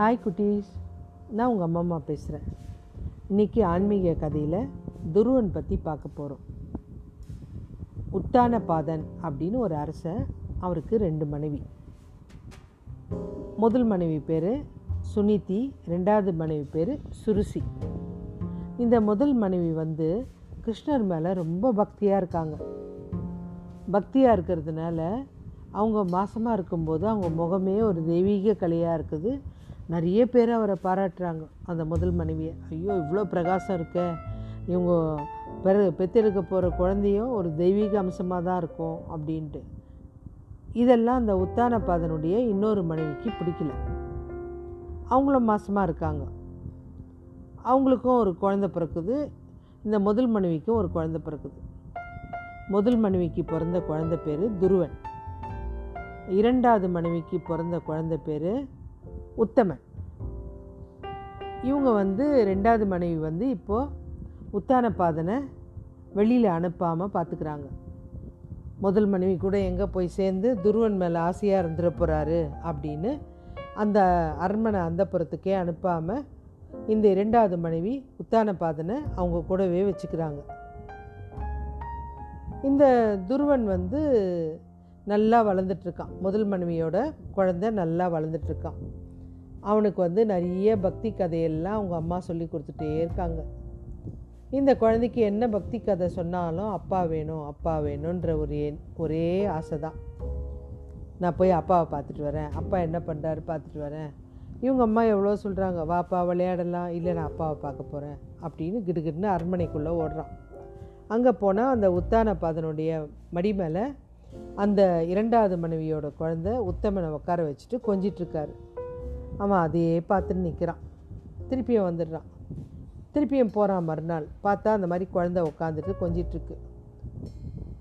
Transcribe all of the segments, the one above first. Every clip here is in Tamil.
ஹாய் குட்டீஸ். நான் உங்கள் அம்மா அம்மா பேசுகிறேன் இன்றைக்கி ஆன்மீக கதையில் துருவன் பற்றி பார்க்க போகிறோம் உத்தான பாதன் அப்படின்னு ஒரு அரசன் அவருக்கு ரெண்டு மனைவி. முதல் மனைவி பேர் சுனிதி ரெண்டாவது மனைவி பேர் சுருசி. இந்த முதல் மனைவி வந்து கிருஷ்ணர் மேலே ரொம்ப பக்தியாக இருக்காங்க. பக்தியாக இருக்கிறதுனால அவங்க மாசமாக இருக்கும்போது அவங்க முகமே ஒரு தெய்வீக கலையாக இருக்குது. நிறைய பேர் அவரை பாராட்டுறாங்க. அந்த முதல் மனைவியை. ஐயோ இவ்வளோ பிரகாசம் இருக்கே. இவங்க பிறகு பெற்றெடுக்க போகிற குழந்தையும் ஒரு தெய்வீக அம்சமாக தான் இருக்கும் அப்படின்ட்டு. இதெல்லாம் அந்த உத்தான பாதனுடைய இன்னொரு மனைவிக்கு பிடிக்கல. அவங்களும் மாசமாக இருக்காங்க. அவங்களுக்கும் ஒரு குழந்தை பிறக்குது. இந்த முதல் மனைவிக்கும் ஒரு குழந்தை பிறக்குது. முதல் மனைவிக்கு பிறந்த குழந்தை பேர் துருவன். இரண்டாவது மனைவிக்கு பிறந்த குழந்தை பேர் உத்தமன். இவங்க வந்து ரெண்டாவது மனைவி வந்து இப்போது உத்தான பாதனை வெளியில் அனுப்பாமல் பார்த்துக்கிறாங்க முதல் மனைவி கூட எங்கே போய் சேர்ந்து துருவன் மேலே ஆசையாக இருந்துட போகிறாரு அப்படின்னு அந்த அரண்மனை அந்தப்புறத்துக்கே அனுப்பாமல் இந்த இரண்டாவது மனைவி உத்தான பாதனை அவங்க கூடவே வச்சுக்கிறாங்க. இந்த துருவன் வந்து நல்லா வளர்ந்துட்டுருக்கான் முதல் மனைவியோட குழந்த நல்லா வளர்ந்துட்டுருக்கான் அவனுக்கு வந்து நிறைய பக்தி கதையெல்லாம் அவங்க அம்மா சொல்லி கொடுத்துட்டே இருக்காங்க. இந்த குழந்தைக்கு என்ன பக்தி கதை சொன்னாலும் அப்பா வேணும் அப்பா வேணுன்ற ஒரே ஒரே ஆசை தான் நான் போய் அப்பாவை பார்த்துட்டு வரேன். அப்பா என்ன பண்ணுறாரு பார்த்துட்டு வரேன். இவங்க அம்மா எவ்வளோ சொல்கிறாங்க வாப்பா விளையாடலாம். இல்லை நான் அப்பாவை பார்க்க போகிறேன் அப்படின்னு கிடுகிடுன்னு அரண்மனைக்குள்ளே ஓடுறான். அங்கே போனால் அந்த உத்தான பாதனுடைய மடி மேலே அந்த இரண்டாவது மனைவியோட குழந்த உத்தமனை உட்கார வச்சுட்டு கொஞ்சிட்ருக்காரு அவன் அதையே பார்த்துட்டு நிற்கிறான் திருப்பியும் வந்துடுறான். திருப்பியும் போகிறான் மறுநாள். பார்த்தா அந்த மாதிரி குழந்த உட்காந்துட்டு கொஞ்சிட்ருக்கு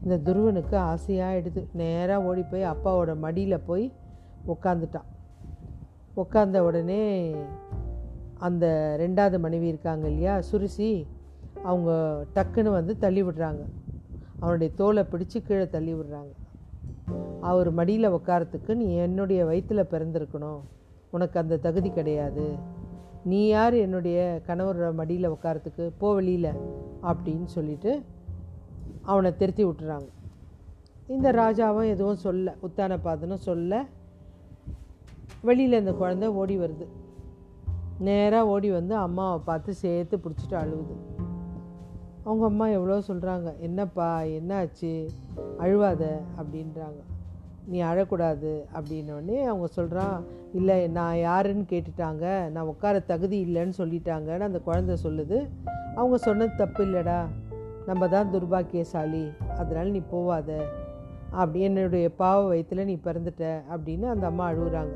இந்த துருவனுக்கு ஆசையாகிடுது நேராக ஓடி போய் அப்பாவோட மடியில் போய் உட்காந்துட்டான் உட்காந்த உடனே அந்த ரெண்டாவது மனைவி இருக்காங்க இல்லையா சுருசி அவங்க டக்குன்னு வந்து தள்ளி விடுறாங்க. அவனுடைய தோலை பிடிச்சி கீழே தள்ளி விடுறாங்க. அவர் மடியில் உட்காரத்துக்கு நீ என்னுடைய வயிற்றில் பிறந்திருக்கணும். உனக்கு அந்த தகுதி கிடையாது. நீ யார் என்னுடைய கணவரோட மடியில் உட்காரத்துக்கு போ வெளியில் அப்படின்னு சொல்லிட்டு அவனை திருத்தி விட்டுறாங்க. இந்த ராஜாவும் எதுவும் சொல்ல உத்தானபாதனும் சொல்ல வெளியில் இந்த குழந்தை ஓடி வருது. நேராக ஓடி வந்து அம்மாவை பார்த்து சேர்த்து பிடிச்சிட்டு அழுகுது அவங்க அம்மா எவ்வளோ சொல்கிறாங்க என்னப்பா என்னாச்சு? அழுவாத அப்படின்றாங்க. நீ அழக்கூடாது அப்படின்னோடனே அவங்க சொல்கிறான் இல்லை நான் யாருன்னு கேட்டுட்டாங்க. நான் உட்கார தகுதி இல்லைன்னு சொல்லிட்டாங்கன்னு அந்த குழந்தை சொல்லுது. அவங்க சொன்னது தப்பு இல்லைடா. நம்ம தான் துர்பாக்கியசாலி. அதனால் நீ போவாத. அப்படி என்னுடைய பாவ வயத்தில் நீ பிறந்துட்ட அப்படின்னு அந்த அம்மா அழுகுறாங்க.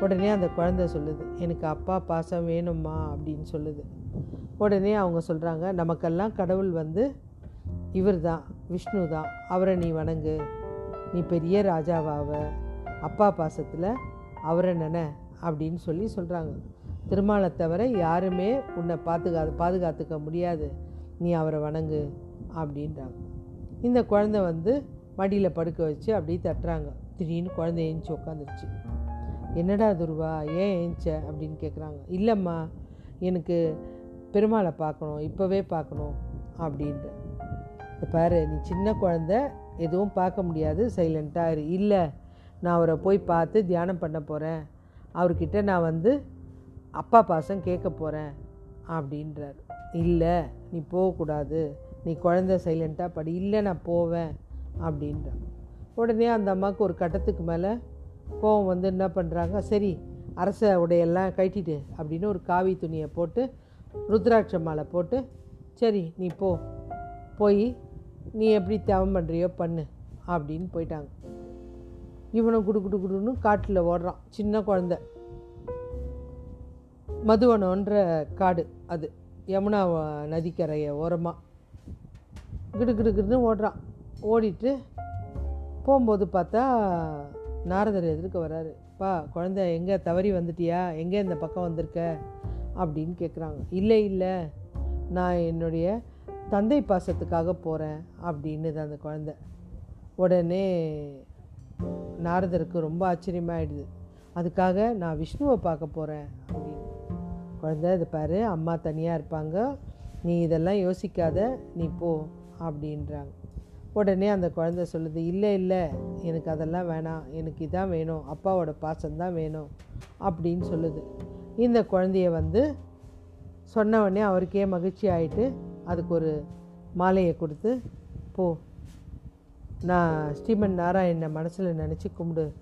உடனே அந்த குழந்தை சொல்லுது எனக்கு அப்பா பாசம் வேணும்மா அப்படின்னு சொல்லுது. உடனே அவங்க சொல்கிறாங்க நமக்கெல்லாம் கடவுள் வந்து இவர் தான் விஷ்ணு தான் அவரை நீ வணங்கு. நீ பெரிய ராஜாவாவ அப்பா பாசத்தில் அவரை நன அப்படின்னு சொல்லி சொல்கிறாங்க திருமாலை தவிர யாருமே உன்னை பாதுகா பாதுகாத்துக்க முடியாது. நீ அவரை வணங்கு அப்படின்றாங்க. இந்த குழந்தை வந்து மடியில் படுக்க வச்சு அப்படியே தட்டுறாங்க. திடீர்னு குழந்தை ஏஞ்சி உட்காந்துருச்சு என்னடா துருவா ஏன் ஏஞ்ச அப்படின்னு கேட்குறாங்க இல்லைம்மா எனக்கு பெருமாளை பார்க்கணும் இப்போவே பார்க்கணும் அப்படின்ற. பாரு நீ சின்ன குழந்த எதுவும் பார்க்க முடியாது சைலண்ட்டாக இரு. இல்லை நான் அவரை போய் பார்த்து தியானம் பண்ண போகிறேன் அவர்கிட்ட நான் வந்து அப்பா பாசம் கேட்க போகிறேன் அப்படின்றார். இல்லை நீ போகக்கூடாது நீ குழந்த சைலண்ட்டாக படி. இல்லை நான் போவேன் அப்படின்றான் உடனே அந்த அம்மாவுக்கு ஒரு கட்டத்துக்கு மேலே கோவம் வந்து என்ன பண்ணுறாங்க சரி அரச உடையெல்லாம் கட்டிட்டு அப்படின்னு ஒரு காவி துணியை போட்டு ருத்ராட்ச மாலை போட்டு சரி நீ போ. போய் நீ எப்படி தவம் பண்ணுறியோ பண்ணு அப்படின்னு போயிட்டாங்க. இவனை குடு குடு குடுன்னு காட்டில் ஓடுறான் சின்ன குழந்த. மதுவனன்ற காடு அது யமுனா நதிக்கரையை ஓரமாக கிடு கிடு கிடுன்னு ஓடுறான். ஓடிட்டு போகும்போது பார்த்தா நாரதர் எதிர்க்க வராரு பா குழந்த எங்கே தவறி வந்துட்டியா? எங்கே இந்த பக்கம் வந்திருக்க? அப்படின்னு கேட்குறாங்க இல்லை இல்லை. நான் என்னுடைய தந்தை பாசத்துக்காக போகிறேன் அப்படின்னுது அந்த குழந்த. உடனே நாரதருக்கு ரொம்ப ஆச்சரியமாயிடுது. அதுக்காக நான் விஷ்ணுவை பார்க்க போகிறேன் அப்படின்னு. குழந்தை இது பாரு அம்மா தனியாக இருப்பாங்க. நீ இதெல்லாம் யோசிக்காத. நீ போ அப்படின்றாங்க. உடனே அந்த குழந்தை சொல்லுது இல்லை இல்லை எனக்கு அதெல்லாம் வேணாம். எனக்கு இதான் வேணும். அப்பாவோட பாசம்தான் வேணும் அப்படின்னு சொல்லுது. இந்த குழந்தைய வந்து சொன்னவொடனே அவருக்கே மகிழ்ச்சி ஆயிட்டு அதுக்கு ஒரு மாலையை கொடுத்து போ. நான் ஸ்ரீமன் நாராயணனை மனசில் நினச்சி கும்பிடு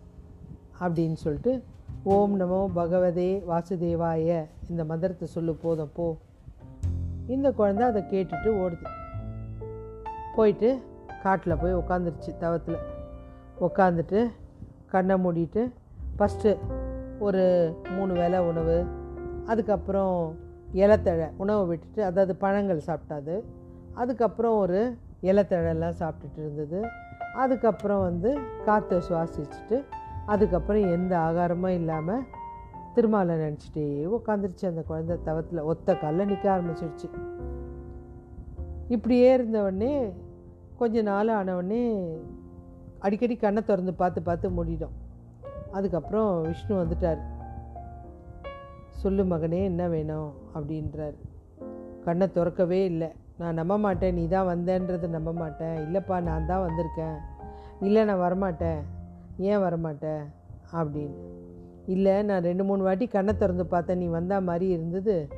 அப்படின்னு சொல்லிட்டு ஓம் நமோ பகவதே வாசுதேவாய இந்த மந்திரத்தை சொல்லு போதும் போ. இந்த குழந்தை அதை கேட்டுட்டு ஓடுது. போயிட்டு காட்டில் போய் உட்காந்துருச்சு தவத்தில். உட்காந்துட்டு கண்ணை மூடிட்டு ஃபஸ்ட்டு ஒரு மூணு வேளை உணவு அதுக்கப்புறம் இலத்தழை உணவை விட்டுட்டு அதாவது பழங்கள் சாப்பிட்டாது. அதுக்கப்புறம் ஒரு இலத்தழெல்லாம் சாப்பிட்டுட்டு இருந்தது. அதுக்கப்புறம் வந்து காற்றை சுவாசிச்சுட்டு அதுக்கப்புறம் எந்த ஆகாரமும் இல்லாமல் திருமாலை நினச்சிட்டே உட்காந்துருச்சு அந்த குழந்தை தவத்தில் ஒத்த காலில் நிற்க ஆரம்பிச்சிருச்சு. இப்படியே இருந்தவொடனே கொஞ்ச நாள் ஆனவுடனே அடிக்கடி கண்ணை திறந்து பார்த்து பார்த்து மூடிடும் அதுக்கப்புறம் விஷ்ணு வந்துட்டார். சொல்லு மகனே என்ன வேணும்? அப்படின்றார். கண்ணை திறக்கவே இல்லை. நான் நம்ப மாட்டேன். நீ தான் வந்தேன்றது நம்ப மாட்டேன். இல்லைப்பா நான் தான் வந்திருக்கேன். இல்லை நான் வரமாட்டேன். ஏன் வரமாட்டேன்? அப்படின்னு. இல்லை நான் ரெண்டு மூணு வாட்டி கண்ணை திறந்து பார்த்தேன். நீ வந்தா மாதிரி இருந்தது.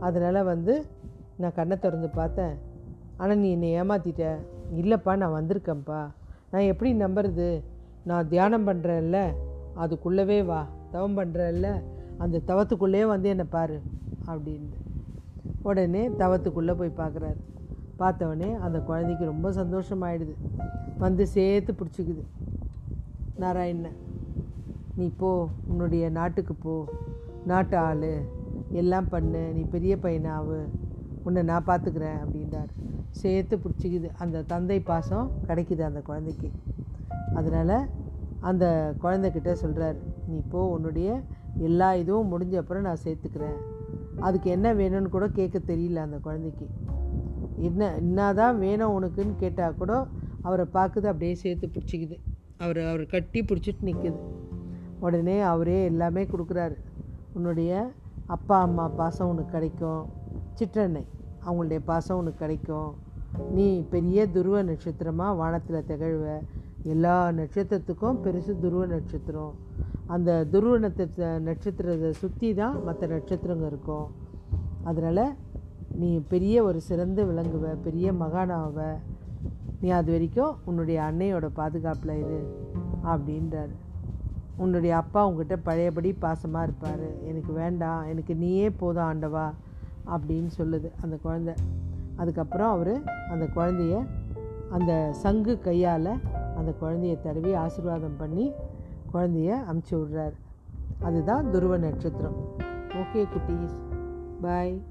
அதனால் வந்து நான் கண்ணை திறந்து பார்த்தேன். ஆனால் நீ என்னை ஏமாத்திட்ட. இல்லைப்பா நான் வந்திருக்கேன்ப்பா. நான் எப்படி நம்புறது? நான் தியானம் பண்ணுறேன்ல அதுக்குள்ளவே வா. தவம் பண்ணுறேன்ல அந்த தவத்துக்குள்ளேயே வந்து என்னை பாரு அப்படின்னு. உடனே தவத்துக்குள்ளே போய் பார்க்குறாரு. பார்த்தவொடனே அந்த குழந்தைக்கு ரொம்ப சந்தோஷமாயிடுது. வந்து சேர்த்து பிடிச்சிக்குது. நாராயணன் நீ போ உன்னுடைய நாட்டுக்கு போ. நாட்டு ஆள். எல்லாம் பண்ணு. நீ பெரிய பையனாவு உன்னை நான் பார்த்துக்கிறேன் அப்படின்றார். சேர்த்து பிடிச்சிக்குது. அந்த தந்தை பாசம் கிடைக்குது அந்த குழந்தைக்கு. அதனால் அந்த குழந்தைக்கிட்ட சொல்கிறார் நீ போ உன்னுடைய எல்லா இதுவும் முடிஞ்ச அப்புறம் நான் சேர்த்துக்கிறேன். அதுக்கு என்ன வேணும்னு கூட கேட்க தெரியல அந்த குழந்தைக்கு. என்ன என்னதான் வேணும் உனக்குன்னு கேட்டால் கூட அவரை பார்க்குது அப்படியே சேர்த்து பிடிச்சிக்குது. அவர் அவர் கட்டி பிடிச்சிட்டு நிற்குது உடனே அவரே எல்லாமே கொடுக்குறாரு. உன்னுடைய அப்பா அம்மா பாசம் உனக்கு கிடைக்கும். சிற்றன்னை அவங்களுடைய பாசம் உனக்கு கிடைக்கும். நீ பெரிய துருவ நட்சத்திரமாக வானத்தில் திகழ்வ. எல்லா நட்சத்திரத்துக்கும் பெருசு துருவ நட்சத்திரம். அந்த துருவ நட்சத்திர நட்சத்திரத்தை சுற்றி தான் மற்ற நட்சத்திரங்க இருக்கும். அதனால் நீ பெரிய ஒரு சிறந்து விளங்குவ பெரிய மகானாவ நீ அது வரைக்கும் உன்னுடைய அன்னையோட பாதுகாப்பில் இரு அப்படின்றார். உன்னுடைய அப்பா உங்ககிட்ட பழையபடி பாசமாக இருப்பார். எனக்கு வேண்டாம் எனக்கு நீயே போதும் ஆண்டவா அப்படின்னு சொல்லுது அந்த குழந்தை. அதுக்கப்புறம் அவர் அந்த குழந்தைய அந்த சங்கு கையால் அந்த குழந்தைய தடவி ஆசீர்வாதம் பண்ணி குழந்தைய அமுச்சு விட்றாரு. அதுதான் துருவ நட்சத்திரம். ஓகே குட்டீஸ். பாய்